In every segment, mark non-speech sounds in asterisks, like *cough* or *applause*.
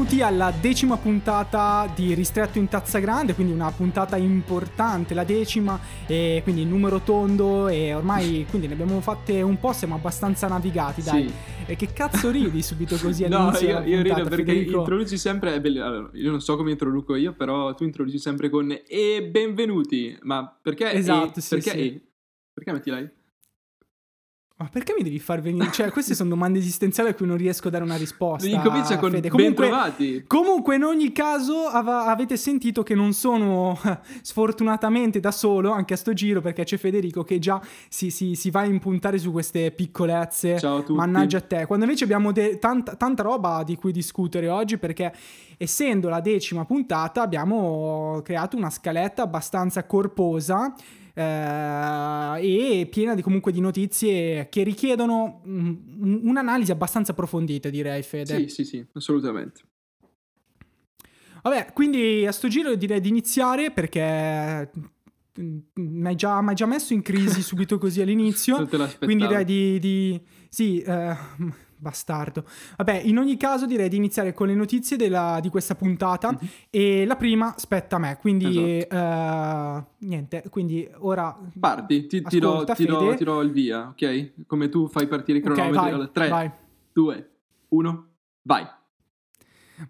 benvenuti alla decima puntata di Ristretto in Tazza Grande, quindi una puntata importante, la decima, e quindi il numero tondo e ormai *laughs* quindi ne abbiamo fatte un po', siamo abbastanza navigati, dai. Sì. E che cazzo ridi subito così *laughs* No, all'inizio io, della io rido puntata, perché Federico? introduci sempre. bello- allora, io non so come introduco io, però tu introduci sempre con e benvenuti. Ma perché? Esatto, e? sì, perché sì. e? Perché metti lei? Ma perché mi devi far venire? Cioè, queste sono domande esistenziali a cui non riesco a dare una risposta. Incomincia con Fede. bentrovati. Comunque, in ogni caso, ava- avete sentito che non sono *laughs* sfortunatamente da solo anche a sto giro perché c'è Federico che già si, si- si va a impuntare su queste piccolezze. Ciao a tutti. Mannaggia a te. Quando invece abbiamo de- tanta, tanta roba di cui discutere oggi perché essendo la decima puntata abbiamo creato una scaletta abbastanza corposa eh, e piena di, comunque di notizie che richiedono mm, un'analisi abbastanza approfondita direi Fede. Sì, sì, sì, assolutamente. Vabbè, quindi a sto giro direi di iniziare perché mm, mi hai già, già messo in crisi *laughs* subito così all'inizio. Quindi direi di... di- sì, eh, bastardo. Vabbè, in ogni caso direi di iniziare con le notizie della- di questa puntata Mhm. e la prima spetta a me, quindi Esatto. eh, niente, quindi ora... Parti, ti, ti do, Ascolta, ti do- Fede. ti do il via, ok? Come tu fai partire i cronometri. vai, 3, vai. 2, 1, vai.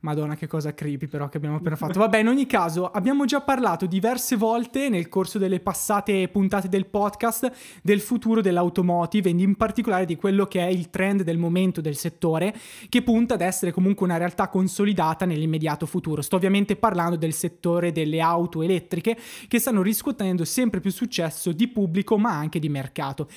Madonna, che cosa creepy però che abbiamo appena fatto. Vabbè, in ogni caso, abbiamo già parlato diverse volte nel corso delle passate puntate del podcast del futuro dell'automotive e in particolare di quello che è il trend del momento del settore, che punta ad essere comunque una realtà consolidata nell'immediato futuro. Sto ovviamente parlando del settore delle auto elettriche che stanno riscuotendo sempre più successo di pubblico ma anche di mercato.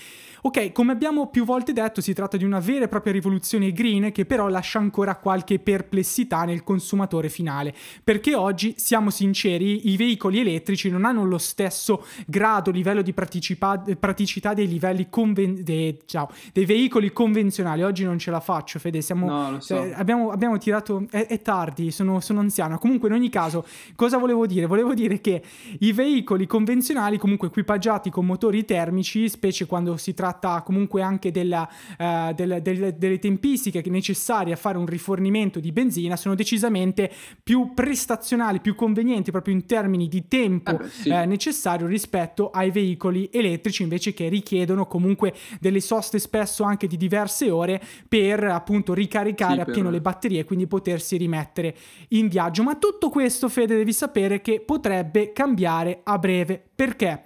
Ok, come abbiamo più volte detto, si tratta di una vera e propria rivoluzione green che però lascia ancora qualche perplessità nel consumatore finale, perché oggi, siamo sinceri, i veicoli elettrici non hanno lo stesso grado, livello di participa- praticità dei livelli conven- dei, ciao, dei veicoli convenzionali. Oggi non ce la faccio, Fede, siamo... No, lo so. cioè, abbiamo, abbiamo tirato... È, è tardi, sono, sono anziano. Comunque, in ogni caso, cosa volevo dire? Volevo dire che i veicoli convenzionali, comunque equipaggiati con motori termici, specie quando si tratta comunque anche della, eh, del- del- delle tempistiche necessarie a fare un rifornimento di benzina, sono decisamente più prestazionali, più convenienti proprio in termini di tempo beh, sì. eh, necessario rispetto ai veicoli elettrici invece che richiedono comunque delle soste spesso anche di diverse ore per appunto ricaricare Sì, appieno le batterie e quindi potersi rimettere in viaggio. Ma tutto questo, Fede, devi sapere che potrebbe cambiare a breve. Perché?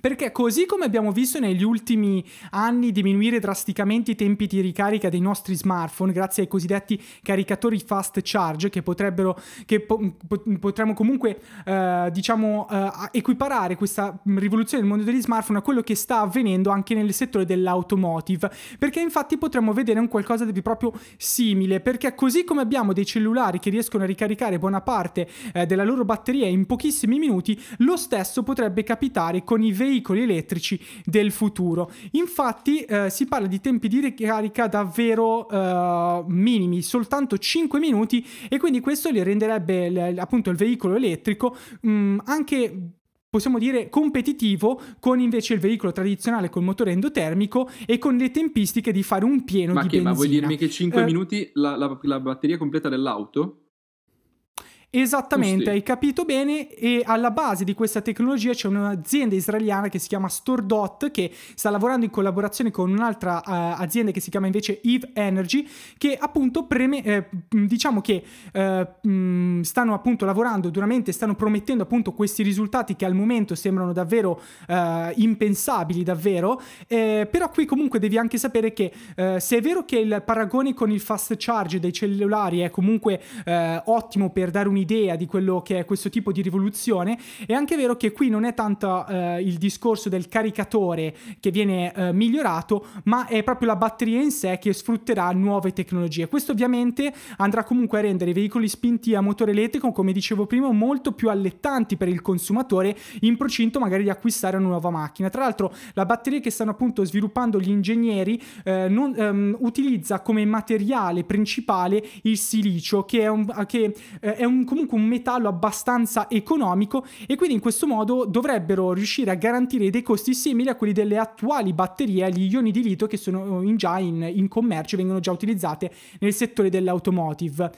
Perché così come abbiamo visto negli ultimi anni diminuire drasticamente i tempi di ricarica dei nostri smartphone grazie ai cosiddetti caricatori fast charge che potrebbero che po- potremmo comunque eh, diciamo eh, equiparare questa rivoluzione del mondo degli smartphone a quello che sta avvenendo anche nel settore dell'automotive. Perché infatti potremmo vedere un qualcosa di proprio simile. Perché così come abbiamo dei cellulari che riescono a ricaricare buona parte eh, della loro batteria in pochissimi minuti lo stesso potrebbe capitare con i veicoli elettrici del futuro. Infatti eh, si parla di tempi di ricarica davvero eh, minimi, soltanto 5 minuti e quindi questo li renderebbe l- appunto il veicolo elettrico mh, anche possiamo dire competitivo con invece il veicolo tradizionale col motore endotermico e con le tempistiche di fare un pieno Ma di che? benzina. Ma vuoi dirmi che 5 Eh, minuti la, la- la batteria completa dell'auto? Esattamente, Giusti. hai capito bene e alla base di questa tecnologia c'è un'azienda israeliana che si chiama StoreDot che sta lavorando in collaborazione con un'altra eh, azienda che si chiama invece Eve Energy che appunto preme- eh, diciamo che eh, mh, stanno appunto lavorando duramente, stanno promettendo appunto questi risultati che al momento sembrano davvero eh, impensabili davvero, eh, però qui comunque devi anche sapere che eh, se è vero che il paragone con il fast charge dei cellulari è comunque eh, ottimo per dare un'idea di quello che è questo tipo di rivoluzione, è anche vero che qui non è tanto eh, il discorso del caricatore che viene eh, migliorato, ma è proprio la batteria in sé che sfrutterà nuove tecnologie. Questo ovviamente andrà comunque a rendere i veicoli spinti a motore elettrico, come dicevo prima, molto più allettanti per il consumatore in procinto magari di acquistare una nuova macchina. Tra l'altro la batteria che stanno appunto sviluppando gli ingegneri eh, non- ehm, utilizza come materiale principale il silicio, che è un, che, eh, è un comunque un metallo abbastanza economico e quindi in questo modo dovrebbero riuscire a garantire dei costi simili a quelli delle attuali batterie agli ioni di litio che sono in già in, in commercio e vengono già utilizzate nel settore dell'automotive.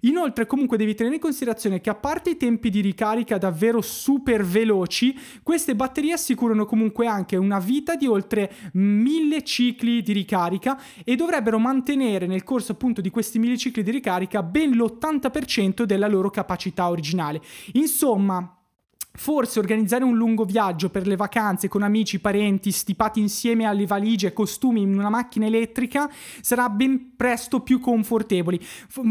Inoltre comunque devi tenere in considerazione che a parte i tempi di ricarica davvero super veloci, queste batterie assicurano comunque anche una vita di oltre 1000 cicli di ricarica e dovrebbero mantenere nel corso appunto di questi 1000 cicli di ricarica ben l'80% della loro capacità originale. Insomma, Forse organizzare un lungo viaggio per le vacanze con amici, parenti, stipati insieme alle valigie e costumi in una macchina elettrica sarà ben presto più confortevoli.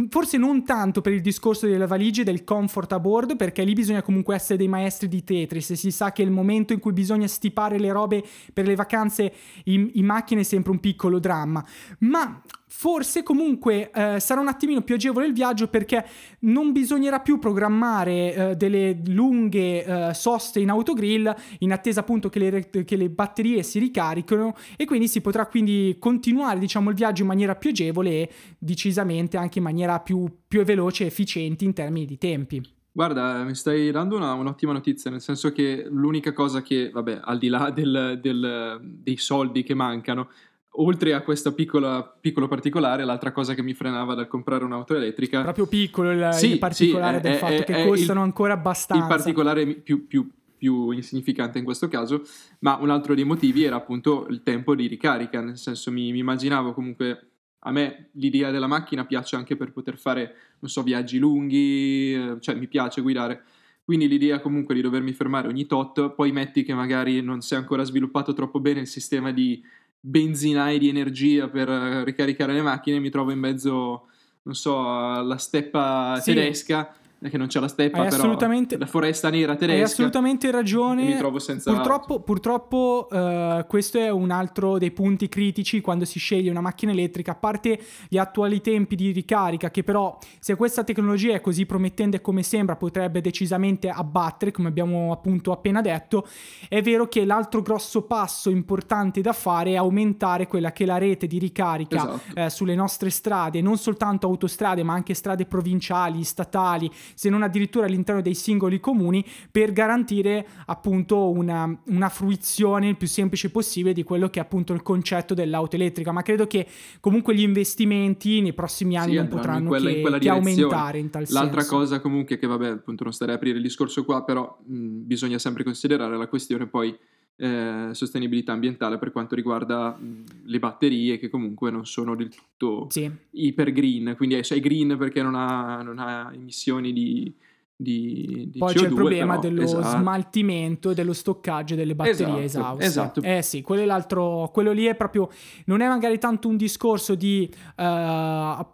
Forse non tanto per il discorso delle valigie e del comfort a bordo, perché lì bisogna comunque essere dei maestri di Tetris e si sa che il momento in cui bisogna stipare le robe per le vacanze in, in macchina è sempre un piccolo dramma. Ma Forse comunque eh, sarà un attimino più agevole il viaggio perché non bisognerà più programmare eh, delle lunghe eh, soste in autogrill in attesa appunto che le, che le, batterie si ricarichino e quindi si potrà quindi continuare diciamo il viaggio in maniera più agevole e decisamente anche in maniera più, più veloce e efficiente in termini di tempi. Guarda, mi stai dando una, un'ottima notizia, nel senso che l'unica cosa che, vabbè, al di là del, del, dei soldi che mancano, oltre a questo piccolo particolare, l'altra cosa che mi frenava dal comprare un'auto elettrica... Proprio piccolo il, sì, il particolare sì, del è, fatto è, che è costano il, ancora abbastanza. Il particolare più, più, più, insignificante in questo caso, ma un altro dei motivi era appunto il tempo di ricarica, nel senso mi, mi immaginavo comunque... A me l'idea della macchina piace anche per poter fare, non so, viaggi lunghi, eh, cioè mi piace guidare. Quindi l'idea comunque di dovermi fermare ogni tot, poi metti che magari non si è ancora sviluppato troppo bene il sistema di benzinai di energia per eh, ricaricare le macchine, mi trovo in mezzo, non so, alla steppa sì. tedesca che non c'è la steppa, hai però la foresta nera tedesca. Hai assolutamente ragione. Mi trovo senza Purtroppo, purtroppo uh, questo è un altro dei punti critici quando si sceglie una macchina elettrica, a parte gli attuali tempi di ricarica, che però se questa tecnologia è così promettente come sembra, potrebbe decisamente abbattere, come abbiamo appunto appena detto, è vero che l'altro grosso passo importante da fare è aumentare quella che è la rete di ricarica esatto. eh, sulle nostre strade, non soltanto autostrade, ma anche strade provinciali, statali, se non addirittura all'interno dei singoli comuni, per garantire appunto una, una fruizione il più semplice possibile di quello che è appunto il concetto dell'auto elettrica. Ma credo che comunque gli investimenti nei prossimi anni sì, non potranno quella, che, in che aumentare in tal L'altra senso. cosa comunque che vabbè appunto non starei a aprire il discorso qua, però mh, bisogna sempre considerare la questione poi eh, sostenibilità ambientale per quanto riguarda mh, le batterie che comunque non sono del tutto sì. iper green, quindi sei green perché non ha, non ha emissioni di, di, di Poi CO2, c'è il problema però, dello esatto. smaltimento e dello stoccaggio delle batterie esatto, esauste. Esatto. Eh sì, quello, è l'altro, quello lì è proprio, non è magari tanto un discorso di... Uh,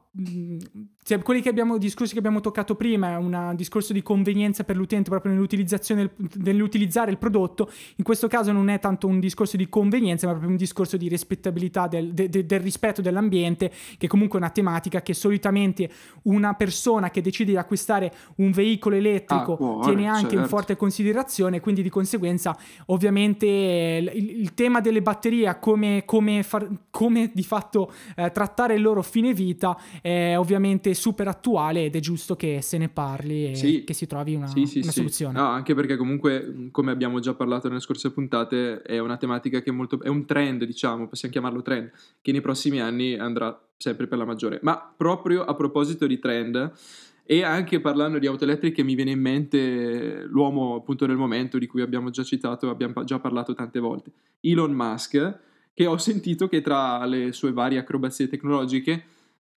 cioè, quelli che abbiamo, discorsi che abbiamo toccato prima, è un discorso di convenienza per l'utente proprio nell'utilizzazione nell'utilizzare il prodotto. In questo caso non è tanto un discorso di convenienza, ma proprio un discorso di rispettabilità del, de, de, del rispetto dell'ambiente, che comunque è una tematica che solitamente una persona che decide di acquistare un veicolo elettrico ah, cuore, tiene anche certo. in forte considerazione, quindi di conseguenza ovviamente il, il tema delle batterie, come, come, far, come di fatto eh, trattare il loro fine vita, è ovviamente super attuale ed è giusto che se ne parli e sì. che si trovi una, sì, sì, una soluzione. No, anche perché comunque, come abbiamo già parlato nelle scorse puntate, è una tematica che è molto... è un trend, diciamo, possiamo chiamarlo trend, che nei prossimi anni andrà sempre per la maggiore. Ma proprio a proposito di trend... E anche parlando di auto elettriche mi viene in mente l'uomo appunto del momento di cui abbiamo già citato, abbiamo già parlato tante volte, Elon Musk, che ho sentito che tra le sue varie acrobazie tecnologiche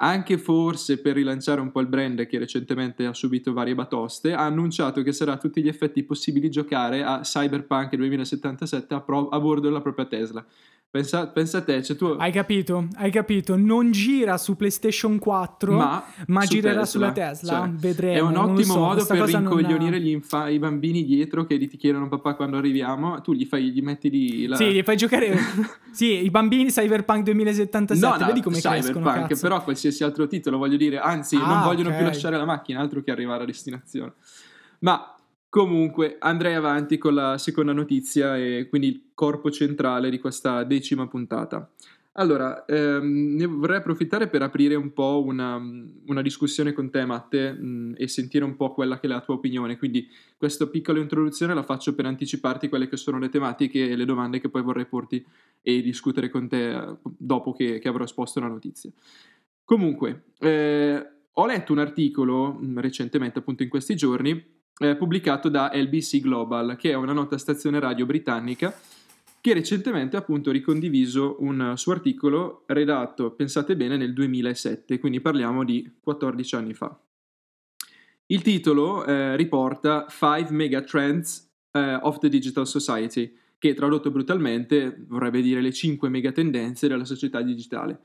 anche forse per rilanciare un po' il brand che recentemente ha subito varie batoste, ha annunciato che sarà a tutti gli effetti possibile giocare a Cyberpunk 2077 a, pro- a bordo della propria Tesla. Pensa, pensa, a te, cioè tu... Hai capito, hai capito. Non gira su PlayStation 4, ma, ma girerà Tesla. sulla Tesla. Cioè, Vedremo. È un ottimo so, modo per rincoglionire non... infa- i bambini dietro che ti chiedono papà quando arriviamo. Tu gli, fai, gli metti lì la... Sì, gli fai giocare... *laughs* sì, i bambini Cyberpunk 2077. No, no, Vedi come Cyberpunk, crescono, però qualsiasi altro titolo, voglio dire. Anzi, ah, non vogliono okay. più lasciare la macchina, altro che arrivare a destinazione. Ma Comunque andrei avanti con la seconda notizia e quindi il corpo centrale di questa decima puntata. Allora, ehm, ne vorrei approfittare per aprire un po' una, una discussione con te, Matte, mh, e sentire un po' quella che è la tua opinione. Quindi, questa piccola introduzione la faccio per anticiparti quelle che sono le tematiche e le domande che poi vorrei porti e discutere con te eh, dopo che, che avrò esposto la notizia. Comunque, eh, ho letto un articolo mh, recentemente, appunto in questi giorni, eh, pubblicato da LBC Global, che è una nota stazione radio britannica che recentemente ha appunto ricondiviso un suo articolo redatto, pensate bene, nel 2007, quindi parliamo di 14 anni fa. Il titolo eh, riporta 5 Megatrends eh, of the Digital Society, che tradotto brutalmente vorrebbe dire le 5 megatendenze della società digitale.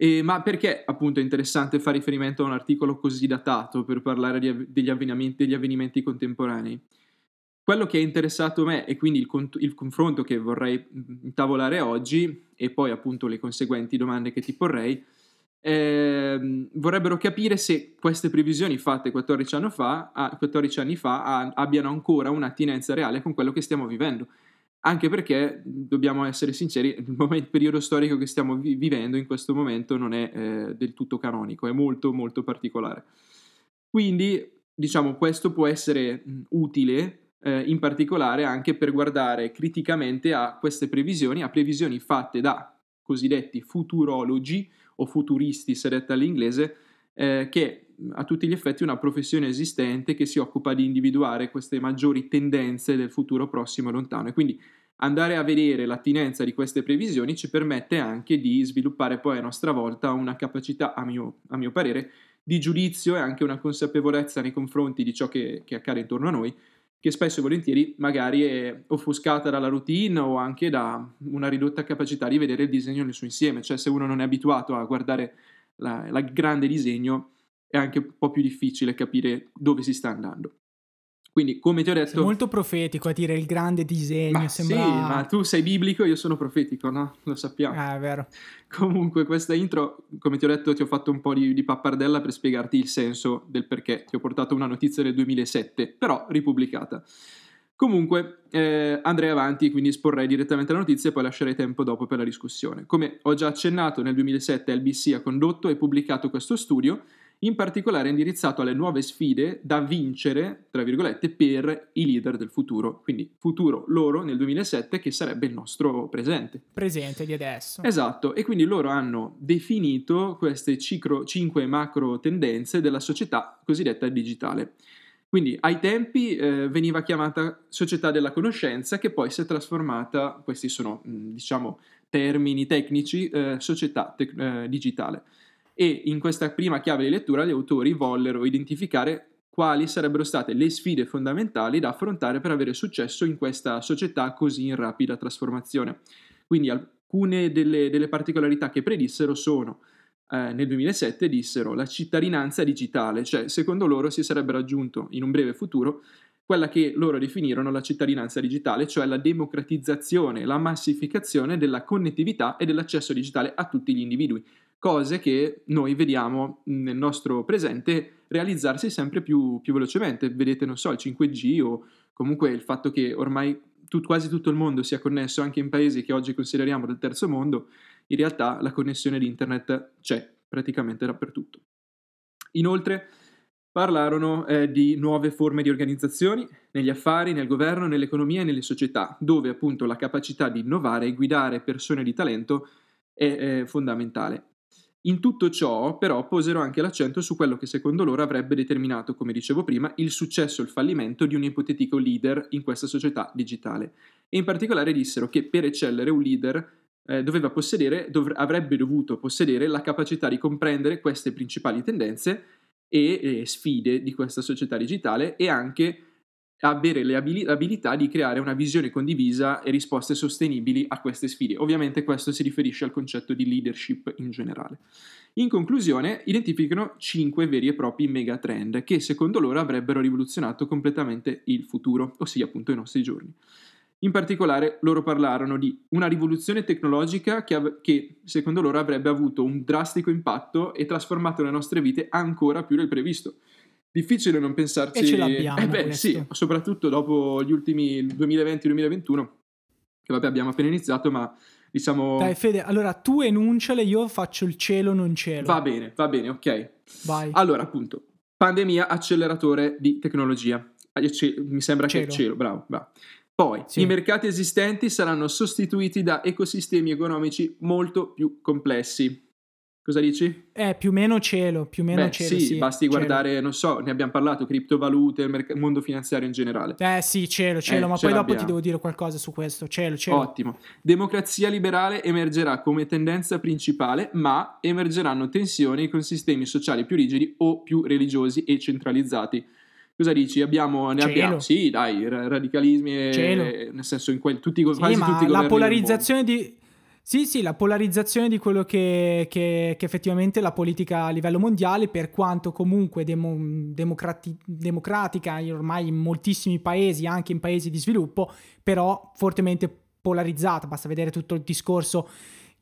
E, ma perché appunto è interessante fare riferimento a un articolo così datato per parlare degli, avvenimenti, degli avvenimenti contemporanei? Quello che ha interessato me e quindi il, cont- il, confronto che vorrei intavolare oggi e poi appunto le conseguenti domande che ti porrei eh, vorrebbero capire se queste previsioni fatte 14 anni fa, ah, 14 anni fa ah, abbiano ancora un'attinenza reale con quello che stiamo vivendo. Anche perché, dobbiamo essere sinceri, il, momento, il periodo storico che stiamo vi- vivendo in questo momento non è eh, del tutto canonico, è molto molto particolare. Quindi, diciamo, questo può essere mh, utile eh, in particolare anche per guardare criticamente a queste previsioni, a previsioni fatte da cosiddetti futurologi o futuristi, se detta all'inglese, eh, che a tutti gli effetti una professione esistente che si occupa di individuare queste maggiori tendenze del futuro prossimo e lontano. E quindi andare a vedere l'attinenza di queste previsioni ci permette anche di sviluppare poi a nostra volta una capacità, a mio, a mio parere, di giudizio e anche una consapevolezza nei confronti di ciò che, che accade intorno a noi, che spesso e volentieri magari è offuscata dalla routine o anche da una ridotta capacità di vedere il disegno nel suo insieme, cioè se uno non è abituato a guardare il grande disegno è anche un po' più difficile capire dove si sta andando. Quindi, come ti ho detto... Sei molto profetico a dire il grande disegno. Ma sembra... Sì, ma tu sei biblico, io sono profetico, no? Lo sappiamo. Ah, è vero. Comunque, questa intro, come ti ho detto, ti ho fatto un po' di, di, pappardella per spiegarti il senso del perché. Ti ho portato una notizia del 2007, però ripubblicata. Comunque, eh, andrei avanti, quindi esporrei direttamente la notizia e poi lascerei tempo dopo per la discussione. Come ho già accennato, nel 2007 LBC ha condotto e pubblicato questo studio in particolare indirizzato alle nuove sfide da vincere, tra virgolette, per i leader del futuro. Quindi futuro loro nel 2007 che sarebbe il nostro presente. Presente di adesso. Esatto, e quindi loro hanno definito queste cicro, cinque macro tendenze della società cosiddetta digitale. Quindi ai tempi eh, veniva chiamata società della conoscenza che poi si è trasformata, questi sono diciamo termini tecnici, eh, società tec- eh, digitale e in questa prima chiave di lettura gli autori vollero identificare quali sarebbero state le sfide fondamentali da affrontare per avere successo in questa società così in rapida trasformazione. Quindi alcune delle, delle particolarità che predissero sono eh, nel 2007 dissero la cittadinanza digitale, cioè secondo loro si sarebbe raggiunto in un breve futuro quella che loro definirono la cittadinanza digitale, cioè la democratizzazione, la massificazione della connettività e dell'accesso digitale a tutti gli individui, cose che noi vediamo nel nostro presente realizzarsi sempre più, più velocemente. Vedete, non so, il 5G o comunque il fatto che ormai tut, quasi tutto il mondo sia connesso anche in paesi che oggi consideriamo del terzo mondo, in realtà la connessione di internet c'è praticamente dappertutto. Inoltre parlarono eh, di nuove forme di organizzazioni negli affari, nel governo, nell'economia e nelle società, dove appunto la capacità di innovare e guidare persone di talento è, è fondamentale. In tutto ciò, però, posero anche l'accento su quello che secondo loro avrebbe determinato, come dicevo prima, il successo o il fallimento di un ipotetico leader in questa società digitale. E in particolare dissero che per eccellere un leader eh, dov- avrebbe dovuto possedere la capacità di comprendere queste principali tendenze e eh, sfide di questa società digitale e anche avere l'abilità di creare una visione condivisa e risposte sostenibili a queste sfide. Ovviamente questo si riferisce al concetto di leadership in generale. In conclusione, identificano 5 veri e propri megatrend che secondo loro avrebbero rivoluzionato completamente il futuro, ossia appunto i nostri giorni. In particolare loro parlarono di una rivoluzione tecnologica che, av- che, secondo loro avrebbe avuto un drastico impatto e trasformato le nostre vite ancora più del previsto difficile non pensarci. E ce l'abbiamo. Eh beh, sì, soprattutto dopo gli ultimi 2020-2021, che vabbè abbiamo appena iniziato, ma diciamo... Dai Fede, allora tu enunciale, io faccio il cielo non cielo. Va bene, va bene, ok. Vai. Allora, appunto, pandemia, acceleratore di tecnologia. Mi sembra cielo. che cielo, bravo, bravo. Poi, sì. i mercati esistenti saranno sostituiti da ecosistemi economici molto più complessi. Cosa dici? Eh, più o meno cielo, più o meno Beh, cielo. Sì, sì, basti cielo. guardare, non so, ne abbiamo parlato, criptovalute, il merc- mondo finanziario in generale. Eh sì, cielo, cielo, Eh, ma poi dopo ti devo dire qualcosa su questo. Cielo, cielo. Ottimo. Democrazia liberale emergerà come tendenza principale, ma emergeranno tensioni con sistemi sociali più rigidi o più religiosi e centralizzati. Cosa dici? Abbiamo, ne Cielo. abbiamo, sì, dai, ra- radicalismi, e- Cielo. nel senso in quel, tutti, Sì, quasi tutti i la governi del polarizzazione di... Sì, sì, la polarizzazione di quello che, che- che effettivamente la politica a livello mondiale, per quanto comunque demo- democrati- democratica ormai in moltissimi paesi, anche in paesi di sviluppo, però fortemente polarizzata. Basta vedere tutto il discorso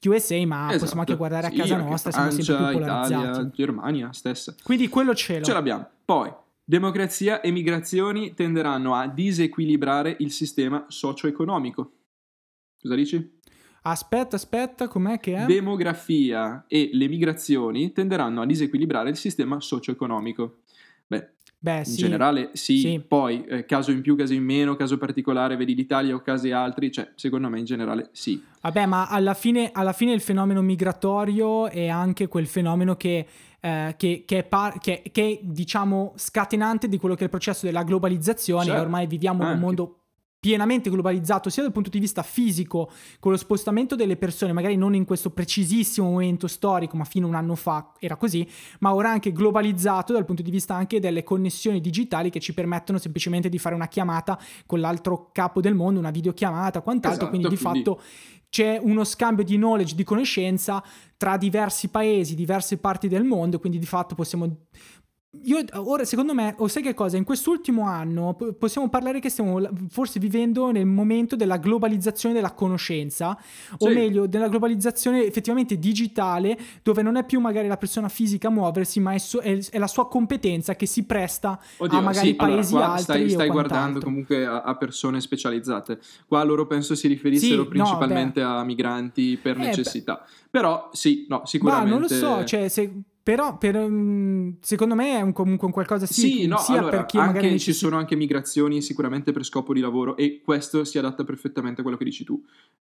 USA, ma mondo. possiamo anche Esatto. guardare a casa nostra, siamo sempre Francia, più polarizzati. Italia, Germania stessa. Quindi quello cielo. Ce l'abbiamo. Poi, democrazia e migrazioni tenderanno a disequilibrare il sistema socio-economico. Cosa dici? Aspetta, aspetta, com'è che è? Demografia e le migrazioni tenderanno a disequilibrare il sistema socio-economico. Beh, Beh, in sì. generale sì, Sì. poi eh, caso in più, caso in meno, caso particolare, vedi l'Italia o casi altri, cioè secondo me in generale sì. Vabbè, ma alla fine, alla fine il fenomeno migratorio è anche quel fenomeno che, eh, che- che è, par- che- è, diciamo, scatenante di quello che è il processo della globalizzazione. Certo, E ormai viviamo in un mondo pienamente globalizzato sia dal punto di vista fisico con lo spostamento delle persone magari non in questo precisissimo momento storico ma fino a un anno fa era così ma ora anche globalizzato dal punto di vista anche delle connessioni digitali che ci permettono semplicemente di fare una chiamata con l'altro capo del mondo una videochiamata quant'altro. Esatto, quindi di quindi- fatto c'è uno scambio di knowledge, di conoscenza tra diversi paesi, diverse parti del mondo, quindi di fatto possiamo... Io ora, secondo me, o sai che cosa? In quest'ultimo anno po- possiamo parlare che stiamo forse vivendo nel momento della globalizzazione della conoscenza, o Sì. meglio, della globalizzazione effettivamente digitale, dove non è più magari la persona fisica a muoversi, ma è, so- è- è la sua competenza che si presta Oddio, a magari sì, allora, paesi qua altri. stai, o stai guardando comunque a, a persone specializzate. Qua loro penso si riferissero Sì, no, principalmente a migranti per Eh, beh. necessità. Però sì, no, Ma sicuramente... non lo so, cioè, se- però per, mm, secondo me è un, comunque un qualcosa sì, Sì, no, sia allora, per chi magari anche, ci necessita- sono anche migrazioni sicuramente per scopo di lavoro e questo si adatta perfettamente a quello che dici tu.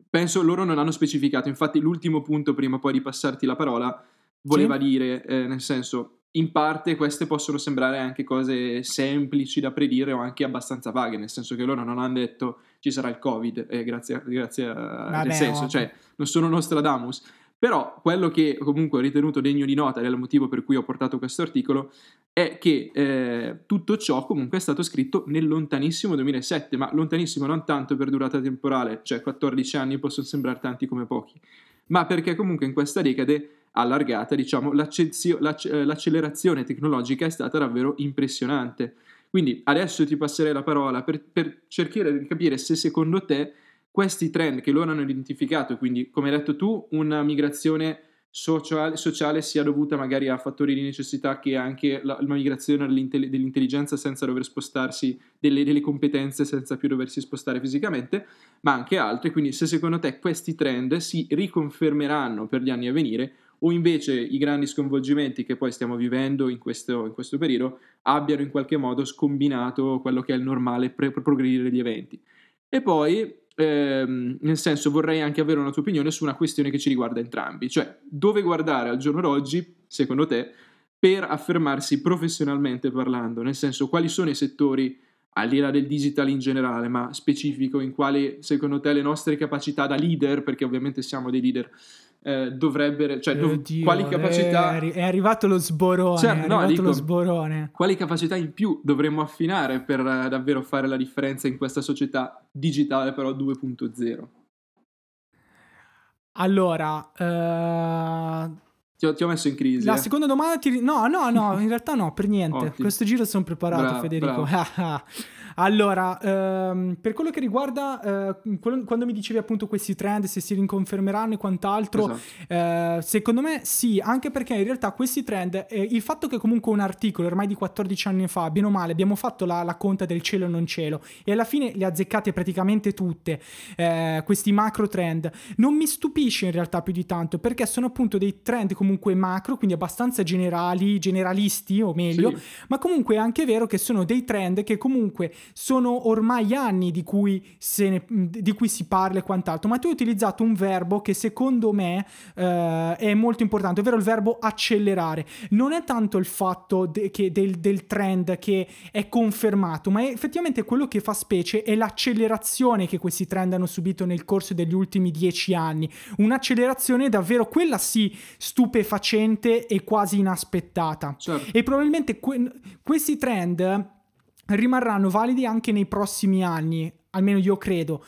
Penso loro non hanno specificato, infatti l'ultimo punto prima poi di passarti la parola voleva dire, eh, nel senso, in parte queste possono sembrare anche cose semplici da predire o anche abbastanza vaghe, nel senso che loro non hanno detto ci sarà il Covid, eh, grazie, a- grazie a... Vabbè, nel senso, ovvio. cioè, non sono Nostradamus. Però quello che comunque ho ritenuto degno di nota, ed è il motivo per cui ho portato questo articolo, è che eh, tutto ciò comunque è stato scritto nel lontanissimo 2007, ma lontanissimo non tanto per durata temporale, cioè 14 anni possono sembrare tanti come pochi, ma perché comunque in questa decade allargata, diciamo, eh, l'accelerazione tecnologica è stata davvero impressionante. Quindi adesso ti passerei la parola per, per cercare di capire se secondo te questi trend che loro hanno identificato, quindi come hai detto tu, una migrazione sociale, sociale sia dovuta magari a fattori di necessità che anche la, la migrazione dell'intelli- dell'intelligenza senza dover spostarsi, delle, delle competenze senza più doversi spostare fisicamente, ma anche altre. Quindi se secondo te questi trend si riconfermeranno per gli anni a venire o invece i grandi sconvolgimenti che poi stiamo vivendo in questo, in questo periodo abbiano in qualche modo scombinato quello che è il normale pre- progredire degli eventi. E poi, ehm, nel senso, vorrei anche avere una tua opinione su una questione che ci riguarda entrambi, cioè dove guardare al giorno d'oggi, secondo te, per affermarsi professionalmente parlando, nel senso quali sono i settori al di là del digital in generale, ma specifico in quali secondo te le nostre capacità da leader, perché ovviamente siamo dei leader, eh, dovrebbero, cioè dov- Oddio, quali capacità È, arri- è arrivato lo sborone. Cioè, è no, dico- lo sborone. quali capacità in più dovremmo affinare per eh, davvero fare la differenza in questa società digitale però 2.0? Allora, eh, Ti ho, ti ho messo in crisi. La eh. seconda domanda ti... No, no, no, in realtà no, per niente. *laughs* Ottimo. Questo giro sono preparato, Bravo, Federico. *laughs* *laughs* allora, ehm, per quello che riguarda eh, quello- quando mi dicevi appunto questi trend, se si rinconfermeranno e quant'altro, Esatto. eh, secondo me sì, anche perché in realtà questi trend, eh, il fatto che comunque un articolo ormai di 14 anni fa, bene o male, abbiamo fatto la, la conta del cielo e non cielo e alla fine le azzeccate praticamente tutte, eh, questi macro trend, non mi stupisce in realtà più di tanto perché sono appunto dei trend comunque macro, quindi abbastanza generali, generalisti o meglio, Sì. ma comunque è anche vero che sono dei trend che comunque sono ormai anni di cui, se ne- di cui si parla e quant'altro, ma tu hai utilizzato un verbo che secondo me eh, è molto importante, ovvero il verbo accelerare. Non è tanto il fatto de- che del, del trend che è confermato, ma è effettivamente quello che fa specie è l'accelerazione che questi trend hanno subito nel corso degli ultimi dieci anni. Un'accelerazione davvero quella sì stupefacente e quasi inaspettata. Certo. E probabilmente que- questi trend rimarranno validi anche nei prossimi anni, almeno io credo.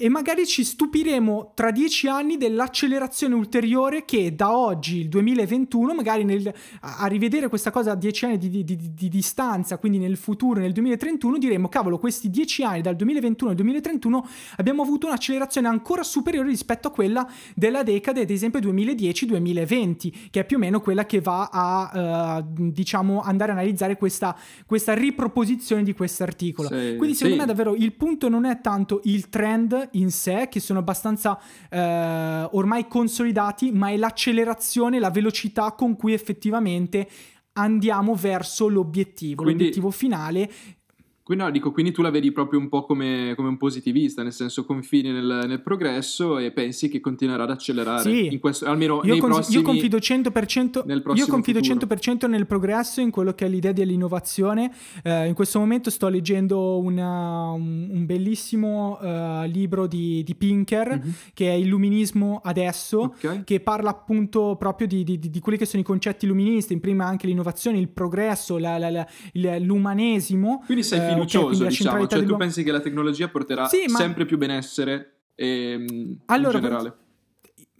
E magari ci stupiremo tra dieci anni dell'accelerazione ulteriore che da oggi, il 2021, magari nel- a, a rivedere questa cosa a dieci anni di, di- di- di distanza, quindi nel futuro, nel 2031, diremo, cavolo, questi dieci anni, dal 2021 al 2031, abbiamo avuto un'accelerazione ancora superiore rispetto a quella della decade, ad esempio 2010-2020, che è più o meno quella che va a, eh, diciamo, andare a analizzare questa, questa riproposizione di quest'articolo. Sì, Quindi secondo sì. me davvero il punto non è tanto il trend in sé, che sono abbastanza eh, ormai consolidati, ma è l'accelerazione, la velocità con cui effettivamente andiamo verso l'obiettivo, Quindi- l'obiettivo finale. Quindi, no, dico, quindi tu la vedi proprio un po' come, come un positivista, nel senso confini nel, nel progresso e pensi che continuerà ad accelerare. Sì. In questo, almeno Io, cons- prossimi... io confido 100%, nel io confido futuro. 100% nel progresso, in quello che è l'idea dell'innovazione. Eh, in questo momento sto leggendo una- un, un bellissimo eh, libro di, di Pinker, Mhm. che è Illuminismo adesso. Ok. che parla appunto proprio di, di- di quelli che sono i concetti illuministi, in prima anche l'innovazione, il progresso, la- la- la- l'umanesimo. Quindi sei Eh, fiducioso, la diciamo, cioè tu pensi che la tecnologia porterà Sì, ma- sempre più benessere ehm, Allora, in generale.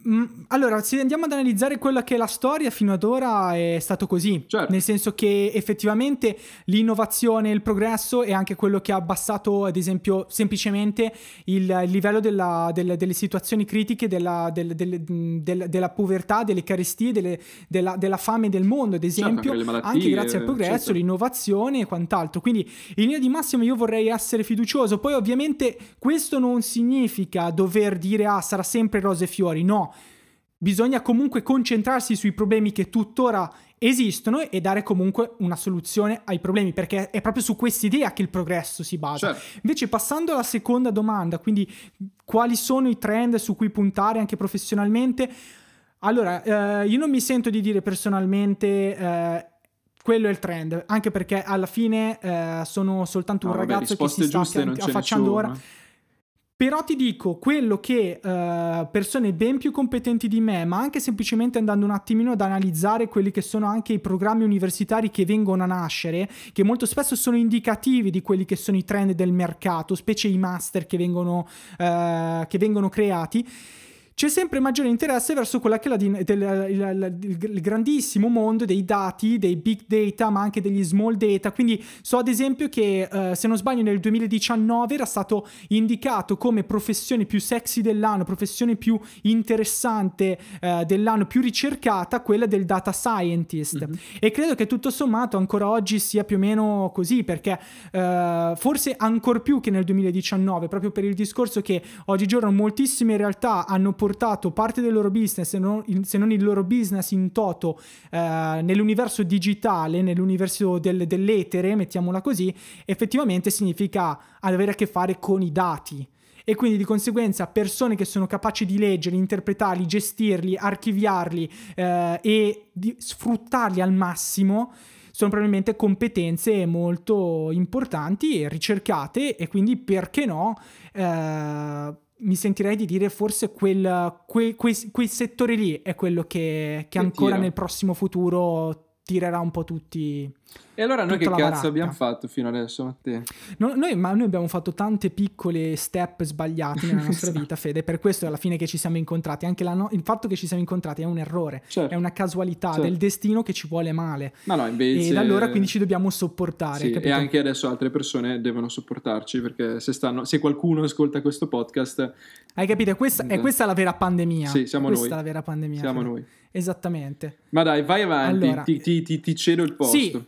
Mm, Allora, se andiamo ad analizzare quella che è la storia, fino ad ora è stato così. Certo. Nel senso che effettivamente l'innovazione, il progresso è anche quello che ha abbassato, ad esempio, semplicemente il, il livello della- del- delle situazioni critiche, della, del- del- del- della povertà, delle carestie, delle- della, della fame del mondo, ad esempio, anche le malattie, anche grazie al progresso, eccetera. l'innovazione e quant'altro. Quindi in linea di massimo io vorrei essere fiducioso. Poi ovviamente questo non significa dover dire ah sarà sempre rose e fiori, no. Bisogna comunque concentrarsi sui problemi che tuttora esistono e dare comunque una soluzione ai problemi, perché è proprio su quest'idea che il progresso si basa. Certo. Invece passando alla seconda domanda, quindi quali sono i trend su cui puntare anche professionalmente? Allora, eh, io non mi sento di dire personalmente eh, quello è il trend, anche perché alla fine eh, sono soltanto un No, vabbè, ragazzo che si sta sono, ora. eh. Però ti dico, quello che eh, persone ben più competenti di me, ma anche semplicemente andando un attimino ad analizzare quelli che sono anche i programmi universitari che vengono a nascere, che molto spesso sono indicativi di quelli che sono i trend del mercato, specie i master che vengono, eh, che vengono creati. C'è sempre maggiore interesse verso quella che è la din- del- il, il- il grandissimo mondo dei dati, dei big data, ma anche degli small data. Quindi so ad esempio che, eh, se non sbaglio, nel 2019 era stato indicato come professione più sexy dell'anno, professione più interessante eh, dell'anno, più ricercata, quella del data scientist. Mhm. E credo che tutto sommato ancora oggi sia più o meno così, perché eh, forse ancor più che nel 2019, proprio per il discorso che oggigiorno moltissime realtà hanno portato parte del loro business, se non, se non il loro business in toto, eh, nell'universo digitale, nell'universo del- dell'etere, mettiamola così, effettivamente significa avere a che fare con i dati. E quindi di conseguenza persone che sono capaci di leggere, interpretarli, gestirli, archiviarli eh, e sfruttarli al massimo sono probabilmente competenze molto importanti e ricercate e quindi perché no eh, mi sentirei di dire forse quel, que- quei, quei settori lì è quello che, che Che ancora tira. nel prossimo futuro tirerà un po' tutti E allora noi che cazzo baracca. abbiamo fatto fino adesso, Matteo? No- noi, ma noi abbiamo fatto tante piccole step sbagliati nella *laughs* nostra vita, Fede, per questo è alla fine che ci siamo incontrati. Anche no- il fatto che ci siamo incontrati è un errore, Certo. è una casualità Certo. del destino che ci vuole male. Ma no, invece... E da allora quindi ci dobbiamo sopportare, Sì, e anche adesso altre persone devono sopportarci perché se, stanno, se qualcuno ascolta questo podcast, Hai capito? Questa, è questa la vera pandemia. Sì, siamo questa noi. è la vera pandemia. siamo Fede. noi. Esattamente. Ma dai, vai avanti, Allora- ti, ti- ti- ti cedo il posto. Sì.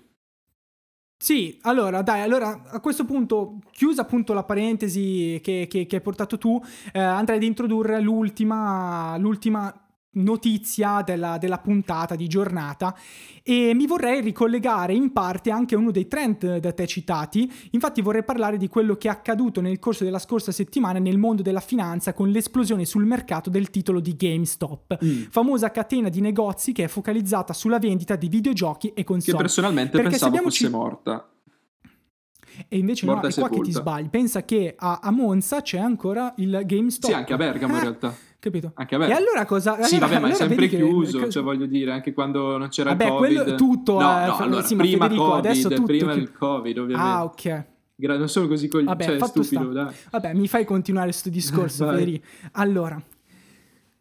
Sì, allora dai, allora a questo punto, chiusa appunto la parentesi che, che- che hai portato tu, eh, andrei ad introdurre l'ultima, l'ultima notizia della, della puntata di giornata e mi vorrei ricollegare in parte anche a uno dei trend da te citati, infatti vorrei parlare di quello che è accaduto nel corso della scorsa settimana nel mondo della finanza con l'esplosione sul mercato del titolo di GameStop, Mm. famosa catena di negozi che è focalizzata sulla vendita di videogiochi e Che console. personalmente Perché pensavo fosse ci- morta. E invece Morta no, è qua che ti sbagli. Pensa che a, a Monza c'è ancora il GameStop. Sì, anche a Bergamo in realtà. Capito? Anche a E allora cosa? Sì, allora- vabbè, ma è allora sempre vedi che- chiuso, che- cioè voglio dire, anche quando non c'era Vabbè, il Covid. quello tutto, No, eh, no, allora, sì, ma prima Federico, Covid, adesso tutto prima chi- il Covid, ovviamente. Ah, ok. Gra- non sono così cogli- Vabbè, cioè, stupido. Vabbè, mi fai continuare questo discorso. *laughs* Federico. Allora,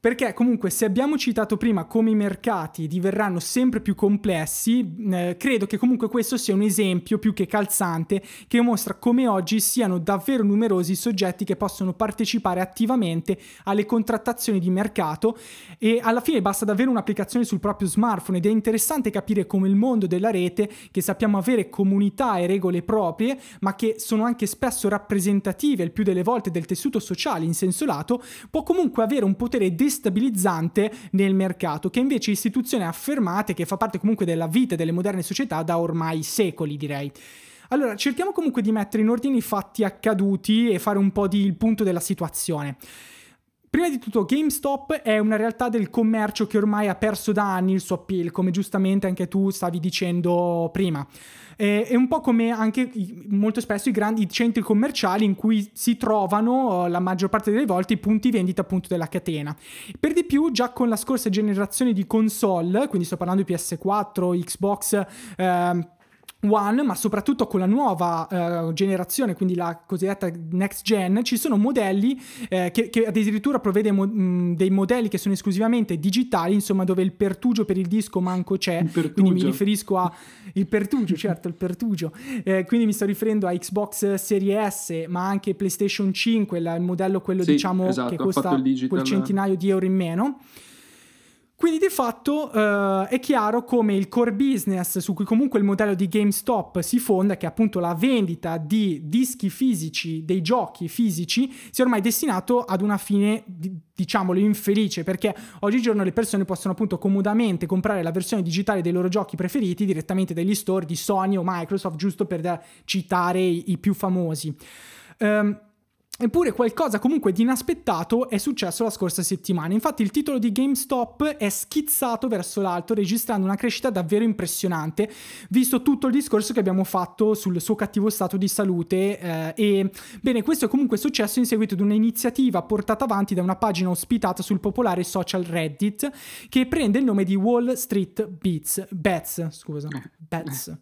perché comunque se abbiamo citato prima come i mercati diverranno sempre più complessi, eh, credo che comunque questo sia un esempio più che calzante che mostra come oggi siano davvero numerosi i soggetti che possono partecipare attivamente alle contrattazioni di mercato e alla fine basta davvero un'applicazione sul proprio smartphone ed è interessante capire come il mondo della rete, che sappiamo avere comunità e regole proprie, ma che sono anche spesso rappresentative il più delle volte del tessuto sociale in senso lato, può comunque avere un potere destabilizzante nel mercato, che invece istituzioni affermate che fa parte comunque della vita delle moderne società da ormai secoli, direi. Allora, cerchiamo comunque di mettere in ordine i fatti accaduti e fare un po' di il punto della situazione. Prima di tutto, GameStop è una realtà del commercio che ormai ha perso da anni il suo appeal, come giustamente anche tu stavi dicendo prima. Eh, È un po' come anche molto spesso i grandi centri commerciali in cui si trovano eh, la maggior parte delle volte i punti vendita appunto della catena. Per di più, già con la scorsa generazione di console, quindi sto parlando di PS4, Xbox, ehm, One, ma soprattutto con la nuova eh, generazione, quindi la cosiddetta next gen, ci sono modelli eh, che, che addirittura provvede mo- mh, dei modelli che sono esclusivamente digitali, insomma, dove il pertugio per il disco manco c'è. Quindi mi riferisco a il pertugio, *laughs* certo, il pertugio. Eh, quindi mi sto riferendo a Xbox Series S, ma anche PlayStation 5, la- il modello quello Sì, diciamo esatto, che costa quel centinaio di euro in meno. Quindi di fatto eh, è chiaro come il core business su cui comunque il modello di GameStop si fonda, che è appunto la vendita di dischi fisici, dei giochi fisici, sia ormai destinato ad una fine, di- diciamolo, infelice, perché oggigiorno le persone possono appunto comodamente comprare la versione digitale dei loro giochi preferiti direttamente dagli store di Sony o Microsoft, giusto per citare i, i più famosi. Ehm, Eppure qualcosa comunque di inaspettato è successo la scorsa settimana. Infatti il titolo di GameStop è schizzato verso l'alto, registrando una crescita davvero impressionante, visto tutto il discorso che abbiamo fatto sul suo cattivo stato di salute. eh, e bene, questo è comunque successo in seguito ad un'iniziativa portata avanti da una pagina ospitata sul popolare social Reddit che prende il nome di Wall Street Beats, Bets, scusa, Bets.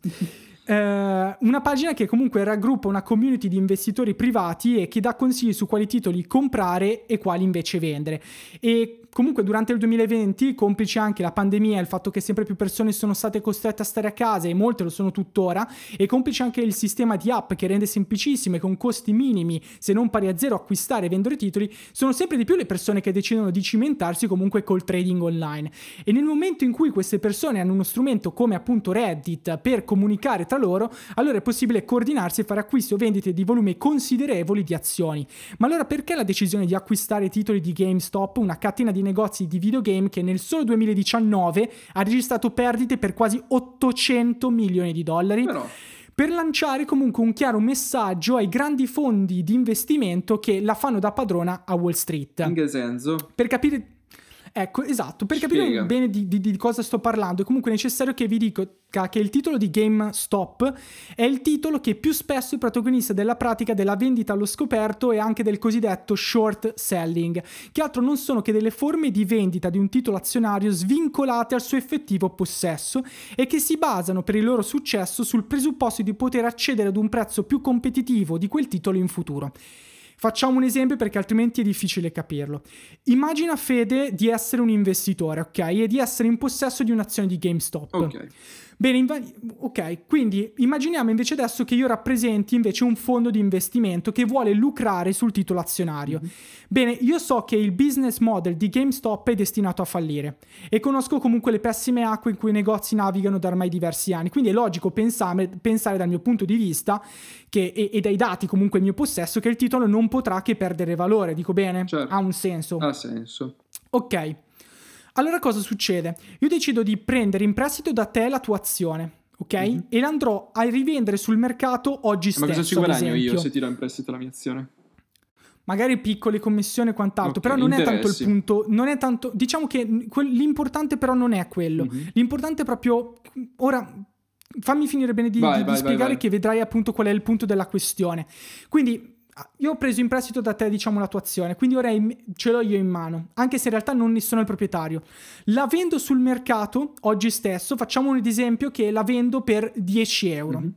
Eh, una pagina che comunque raggruppa una community di investitori privati e che dà consigli su quali titoli comprare e quali invece vendere. E comunque durante il 2020, complice anche la pandemia il fatto che sempre più persone sono state costrette a stare a casa e molte lo sono tuttora, e complice anche il sistema di app che rende semplicissimo e con costi minimi, se non pari a zero, acquistare e vendere titoli, sono sempre di più le persone che decidono di cimentarsi comunque col trading online. E nel momento in cui queste persone hanno uno strumento come appunto Reddit per comunicare tra loro, allora è possibile coordinarsi e fare acquisti o vendite di volumi considerevoli di azioni. Ma allora perché la decisione di acquistare titoli di GameStop, una catena di negozi di videogame che nel solo 2019 ha registrato perdite per quasi 800 milioni di dollari? Però, per lanciare comunque un chiaro messaggio ai grandi fondi di investimento che la fanno da padrona a Wall Street in che senso? per capire Ecco, esatto, per capire Spiega. bene di, di- di cosa sto parlando è comunque necessario che vi dica che il titolo di GameStop è il titolo che più spesso è protagonista della pratica della vendita allo scoperto e anche del cosiddetto short selling, che altro non sono che delle forme di vendita di un titolo azionario svincolate al suo effettivo possesso e che si basano per il loro successo sul presupposto di poter accedere ad un prezzo più competitivo di quel titolo in futuro. Facciamo un esempio perché altrimenti è difficile capirlo. Immagina Fede di essere un investitore, ok? E di essere in possesso di un'azione di GameStop. Ok. Bene, inva- ok, quindi immaginiamo invece adesso che io rappresenti invece un fondo di investimento che vuole lucrare sul titolo azionario. Bene, io so che il business model di GameStop è destinato a fallire e conosco comunque le pessime acque in cui i negozi navigano da ormai diversi anni, quindi è logico pensare, pensare dal mio punto di vista che, e, e dai dati comunque in mio possesso che il titolo non potrà che perdere valore, dico bene? Certo. Ha un senso. Ha senso. Ok. Allora cosa succede? Io decido di prendere in prestito da te la tua azione, ok? Mhm. E l'andrò a rivendere sul mercato oggi Ma stesso. cosa ci ad guadagno io se ti do in prestito la mia azione? Magari piccole commissioni e quant'altro, Ok, però non è tanto il interessi. punto, non è tanto, diciamo che l'importante però non è quello. Mhm. L'importante è proprio, ora fammi finire bene di, Vai, di- di vai, vai, spiegare vai. che vedrai appunto qual è il punto della questione. Quindi io ho preso in prestito da te diciamo la tua azione, quindi ora ce l'ho io in mano, anche se in realtà non ne sono il proprietario. La vendo sul mercato oggi stesso, facciamo un esempio che la vendo per 10 euro. Mhm.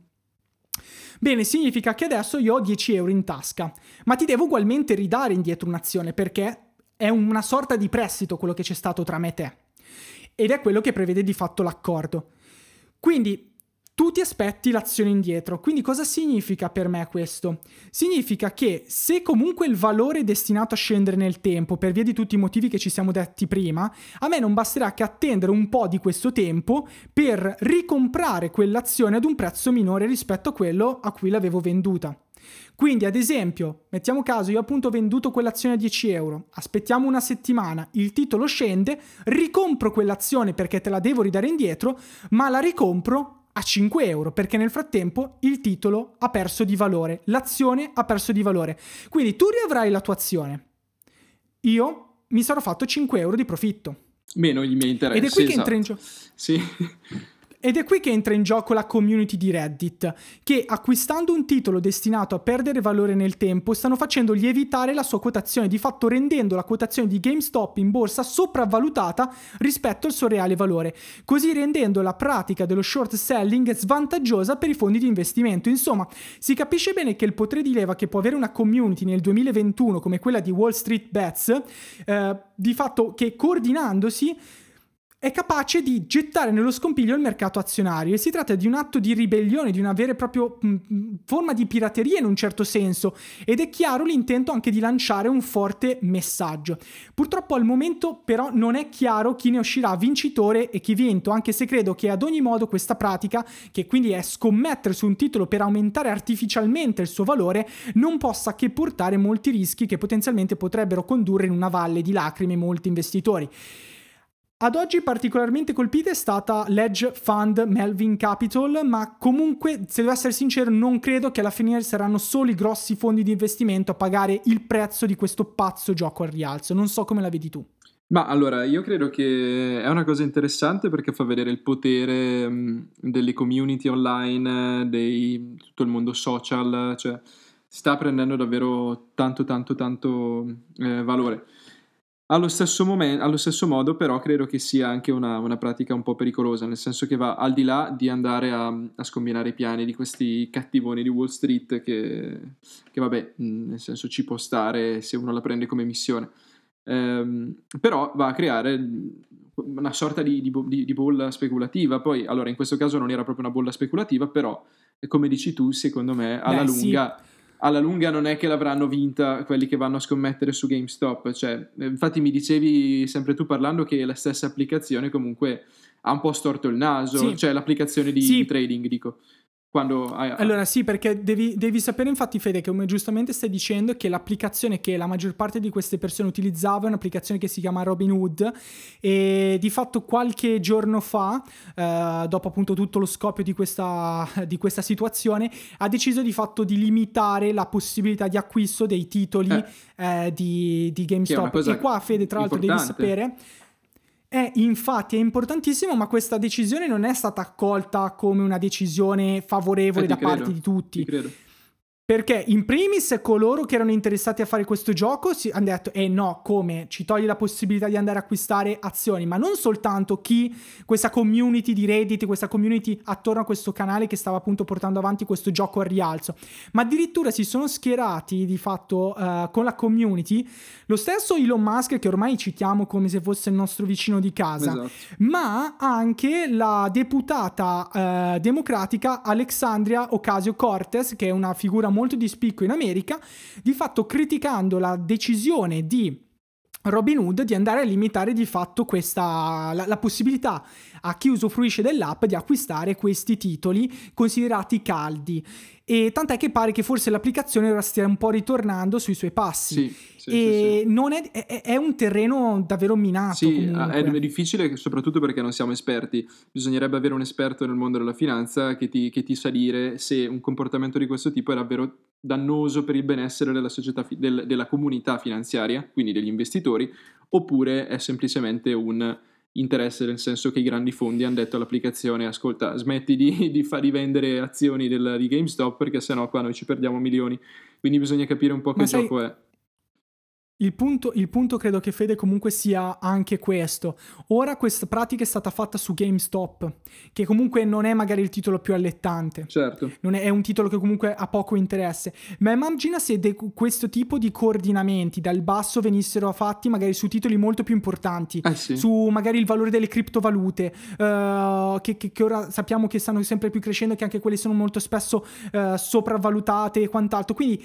Bene, significa che adesso io ho 10 euro in tasca, ma ti devo ugualmente ridare indietro un'azione perché è una sorta di prestito quello che c'è stato tra me e te. Ed è quello che prevede di fatto l'accordo. Quindi tu ti aspetti l'azione indietro. Quindi cosa significa per me questo? Significa che se comunque il valore è destinato a scendere nel tempo per via di tutti i motivi che ci siamo detti prima, a me non basterà che attendere un po' di questo tempo per ricomprare quell'azione ad un prezzo minore rispetto a quello a cui l'avevo venduta. Quindi, ad esempio, mettiamo caso, io appunto ho venduto quell'azione a 10 euro, aspettiamo una settimana, il titolo scende, ricompro quell'azione perché te la devo ridare indietro, ma la ricompro a 5 euro perché nel frattempo il titolo ha perso di valore, l'azione ha perso di valore. Quindi tu riavrai la tua azione, io mi sarò fatto 5 euro di profitto. Meno i miei interessi. Ed è qui che esatto. entra in gioco. Sì. Ed è qui che entra in gioco la community di Reddit, che acquistando un titolo destinato a perdere valore nel tempo stanno facendo lievitare la sua quotazione, di fatto rendendo la quotazione di GameStop in borsa sopravvalutata rispetto al suo reale valore, così rendendo la pratica dello short selling svantaggiosa per i fondi di investimento. Insomma, si capisce bene che il potere di leva che può avere una community nel 2021 come quella di Wall Street Bets, eh, di fatto che coordinandosi è capace di gettare nello scompiglio il mercato azionario e si tratta di un atto di ribellione, di una vera e propria mh, mh, forma di pirateria in un certo senso ed è chiaro l'intento anche di lanciare un forte messaggio. Purtroppo al momento però non è chiaro chi ne uscirà vincitore e chi vinto, anche se credo che ad ogni modo questa pratica, che quindi è scommettere su un titolo per aumentare artificialmente il suo valore, non possa che portare molti rischi che potenzialmente potrebbero condurre in una valle di lacrime molti investitori. Ad oggi particolarmente colpita è stata l'edge fund Melvin Capital, ma comunque, se devo essere sincero, non credo che alla fine saranno solo i grossi fondi di investimento a pagare il prezzo di questo pazzo gioco al rialzo. Non so come la vedi tu. Ma allora, io credo che è una cosa interessante perché fa vedere il potere mh, delle community online, di tutto il mondo social, cioè sta prendendo davvero tanto, tanto, tanto eh, valore. Allo stesso, momen- allo stesso modo, però, credo che sia anche una, una pratica un po' pericolosa, nel senso che va al di là di andare a, a scombinare i piani di questi cattivoni di Wall Street che, che vabbè, nel senso ci può stare se uno la prende come missione. Ehm, però va a creare una sorta di, di di- bolla speculativa. Poi, allora, in questo caso non era proprio una bolla speculativa, però, come dici tu, secondo me, alla Beh, sì. Alla lunga non è che l'avranno vinta quelli che vanno a scommettere su GameStop. Cioè, eh, infatti mi dicevi sempre tu parlando che la stessa applicazione comunque ha un po' storto il naso, Sì. cioè l'applicazione di, Sì. di trading, dico. Quando Allora sì, perché devi, devi sapere infatti Fede che come giustamente stai dicendo che l'applicazione che la maggior parte di queste persone utilizzava è un'applicazione che si chiama Robinhood e di fatto qualche giorno fa, eh, dopo appunto tutto lo scoppio di questa, di questa situazione, ha deciso di fatto di limitare la possibilità di acquisto dei titoli Eh. eh, di, di GameStop. E qua Fede tra l'altro devi importante. sapere... È infatti è importantissimo, ma questa decisione non è stata accolta come una decisione favorevole Eh, da credo, parte di tutti. Ti credo. Perché in primis coloro che erano interessati a fare questo gioco si hanno detto eh no, come? Ci toglie la possibilità di andare a acquistare azioni, ma non soltanto chi, questa community di Reddit, questa community attorno a questo canale che stava appunto portando avanti questo gioco al rialzo, ma addirittura si sono schierati di fatto eh, con la community lo stesso Elon Musk che ormai citiamo come se fosse il nostro vicino di casa, Esatto. ma anche la deputata eh, democratica Alexandria Ocasio-Cortez, che è una figura molto di spicco in America, di fatto criticando la decisione di Robin Hood di andare a limitare di fatto questa, la, la possibilità a chi usufruisce dell'app di acquistare questi titoli considerati caldi. E tant'è che pare che forse l'applicazione ora stia un po' ritornando sui suoi passi. Sì, sì, e sì, è, è- è un terreno davvero minato. Sì, è, è difficile soprattutto perché non siamo esperti. Bisognerebbe avere un esperto nel mondo della finanza che ti, che ti sa dire se un comportamento di questo tipo è davvero dannoso per il benessere della società, del- della comunità finanziaria, quindi degli investitori, oppure è semplicemente un interesse nel senso che i grandi fondi hanno detto all'applicazione ascolta smetti di, di far rivendere azioni del- di GameStop perché sennò qua noi ci perdiamo milioni. Quindi bisogna capire un po' che Ma sai- gioco è. Il punto, il punto credo che Fede comunque sia anche questo. Ora questa pratica è stata fatta su GameStop, che comunque non è magari il titolo più allettante. Certo. Non è, è un titolo che comunque ha poco interesse. Ma immagina se de- questo tipo di coordinamenti dal basso venissero fatti magari su titoli molto più importanti. Eh sì. Su magari il valore delle criptovalute, eh, che, che- che ora sappiamo che stanno sempre più crescendo, che anche quelle sono molto spesso eh, sopravvalutate e quant'altro. Quindi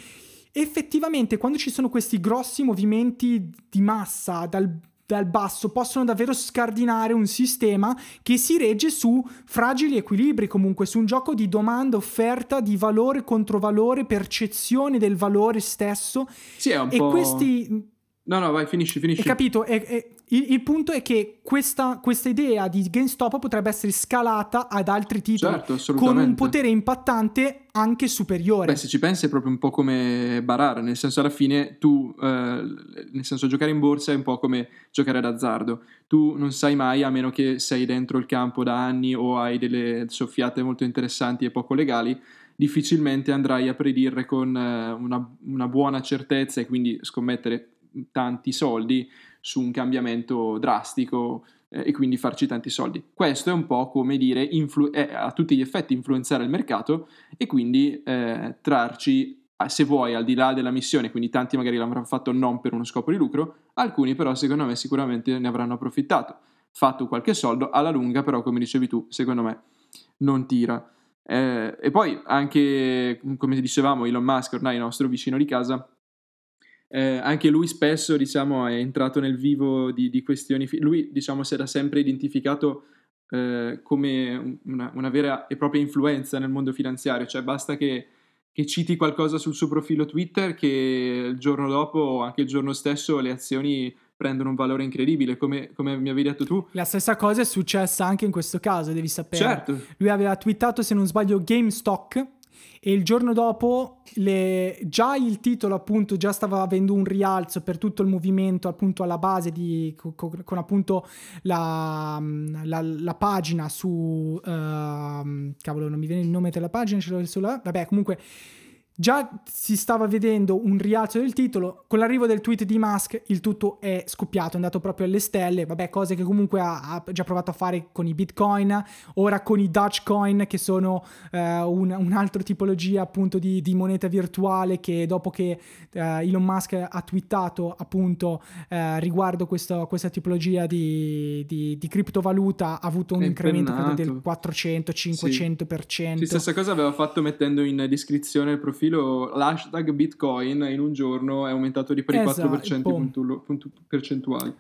effettivamente quando ci sono questi grossi movimenti di massa dal, dal basso possono davvero scardinare un sistema che si regge su fragili equilibri comunque su un gioco di domanda offerta di valore contro valore percezione del valore stesso. Sì, e questi No, no, vai, finisci, finisci. hai capito? E- e- il, il punto è che questa, questa idea di GameStop potrebbe essere scalata ad altri titoli Certo, con un potere impattante anche superiore. Beh, se ci pensi è proprio un po' come barare, nel senso alla fine tu, eh, nel senso giocare in borsa è un po' come giocare d'azzardo. Tu non sai mai, a meno che sei dentro il campo da anni o hai delle soffiate molto interessanti e poco legali, difficilmente andrai a predire con eh, una, una buona certezza e quindi scommettere tanti soldi su un cambiamento drastico eh, e quindi farci tanti soldi. Questo è un po' come dire influ- è a tutti gli effetti influenzare il mercato e quindi eh, trarci, se vuoi, al di là della missione, quindi tanti magari l'avranno fatto non per uno scopo di lucro, alcuni però secondo me sicuramente ne avranno approfittato, fatto qualche soldo, alla lunga però come dicevi tu, secondo me non tira. Eh, e poi anche, come dicevamo, Elon Musk ormai il nostro vicino di casa, eh, anche lui spesso diciamo, è entrato nel vivo di, di questioni. Lui diciamo, si era sempre identificato eh, come una, una vera e propria influenza nel mondo finanziario, cioè basta che, che citi qualcosa sul suo profilo Twitter che il giorno dopo o anche il giorno stesso le azioni prendono un valore incredibile, come, come mi avevi detto tu. La stessa cosa è successa anche in questo caso, devi sapere. Certo, Lui aveva twittato, se non sbaglio, GameStock e il giorno dopo le- già il titolo appunto già stava avendo un rialzo per tutto il movimento appunto alla base di, co- co- con, appunto la, la- la pagina su ehm, cavolo non mi viene il nome della pagina ce l'ho sulla vabbè comunque Già si stava vedendo un rialzo del titolo, con l'arrivo del tweet di Musk il tutto è scoppiato, è andato proprio alle stelle, vabbè cose che comunque ha, ha già provato a fare con i bitcoin, ora con i Dogecoin che sono eh, un, un'altra tipologia appunto di, di moneta virtuale che dopo che eh, Elon Musk ha twittato appunto eh, riguardo questo- questa tipologia di, di- di criptovaluta ha avuto un È incremento del impennato. 400-500%. Sì, stessa cosa aveva fatto mettendo in descrizione il profilo l'hashtag Bitcoin in un giorno è aumentato di per i Esatto, 4% boom. puntu- puntu- percentuali.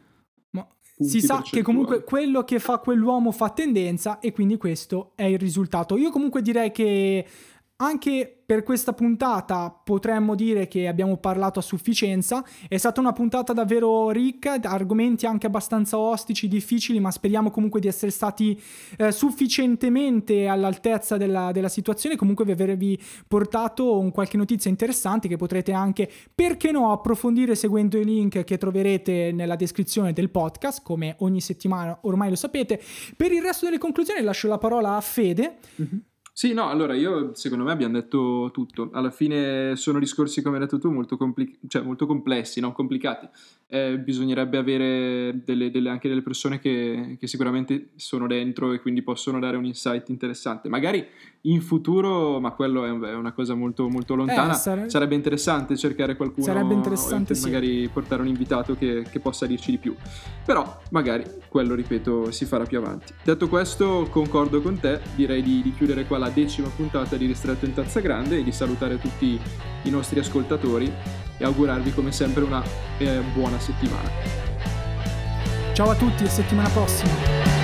Ma si sa che comunque quello che fa quell'uomo fa tendenza e quindi questo è il risultato. Io comunque direi che anche per questa puntata potremmo dire che abbiamo parlato a sufficienza. È stata una puntata davvero ricca, argomenti anche abbastanza ostici, difficili, ma speriamo comunque di essere stati eh, sufficientemente all'altezza della, della, situazione. Comunque di avervi portato un qualche notizia interessante che potrete anche, perché no, approfondire seguendo i link che troverete nella descrizione del podcast, come ogni settimana ormai lo sapete. Per il resto delle conclusioni lascio la parola a Fede. Mm-hmm. Sì, no, allora io secondo me abbiamo detto tutto. Alla fine sono discorsi, come hai detto tu, molto, compli- cioè, molto complessi, non complicati. Eh, bisognerebbe avere delle, delle, anche delle persone che, che, sicuramente sono dentro e quindi possono dare un insight interessante. Magari in futuro, ma quello è, è una cosa molto, molto lontana, eh, sare... sarebbe interessante cercare qualcuno, sarebbe interessante, sì. magari portare un invitato che, che possa dirci di più. Però magari quello, ripeto, si farà più avanti. Detto questo, concordo con te, direi di, di chiudere qua la alla decima puntata di Ristretto in Tazza Grande e di salutare tutti i nostri ascoltatori e augurarvi come sempre una eh, buona settimana. Ciao a tutti e settimana prossima!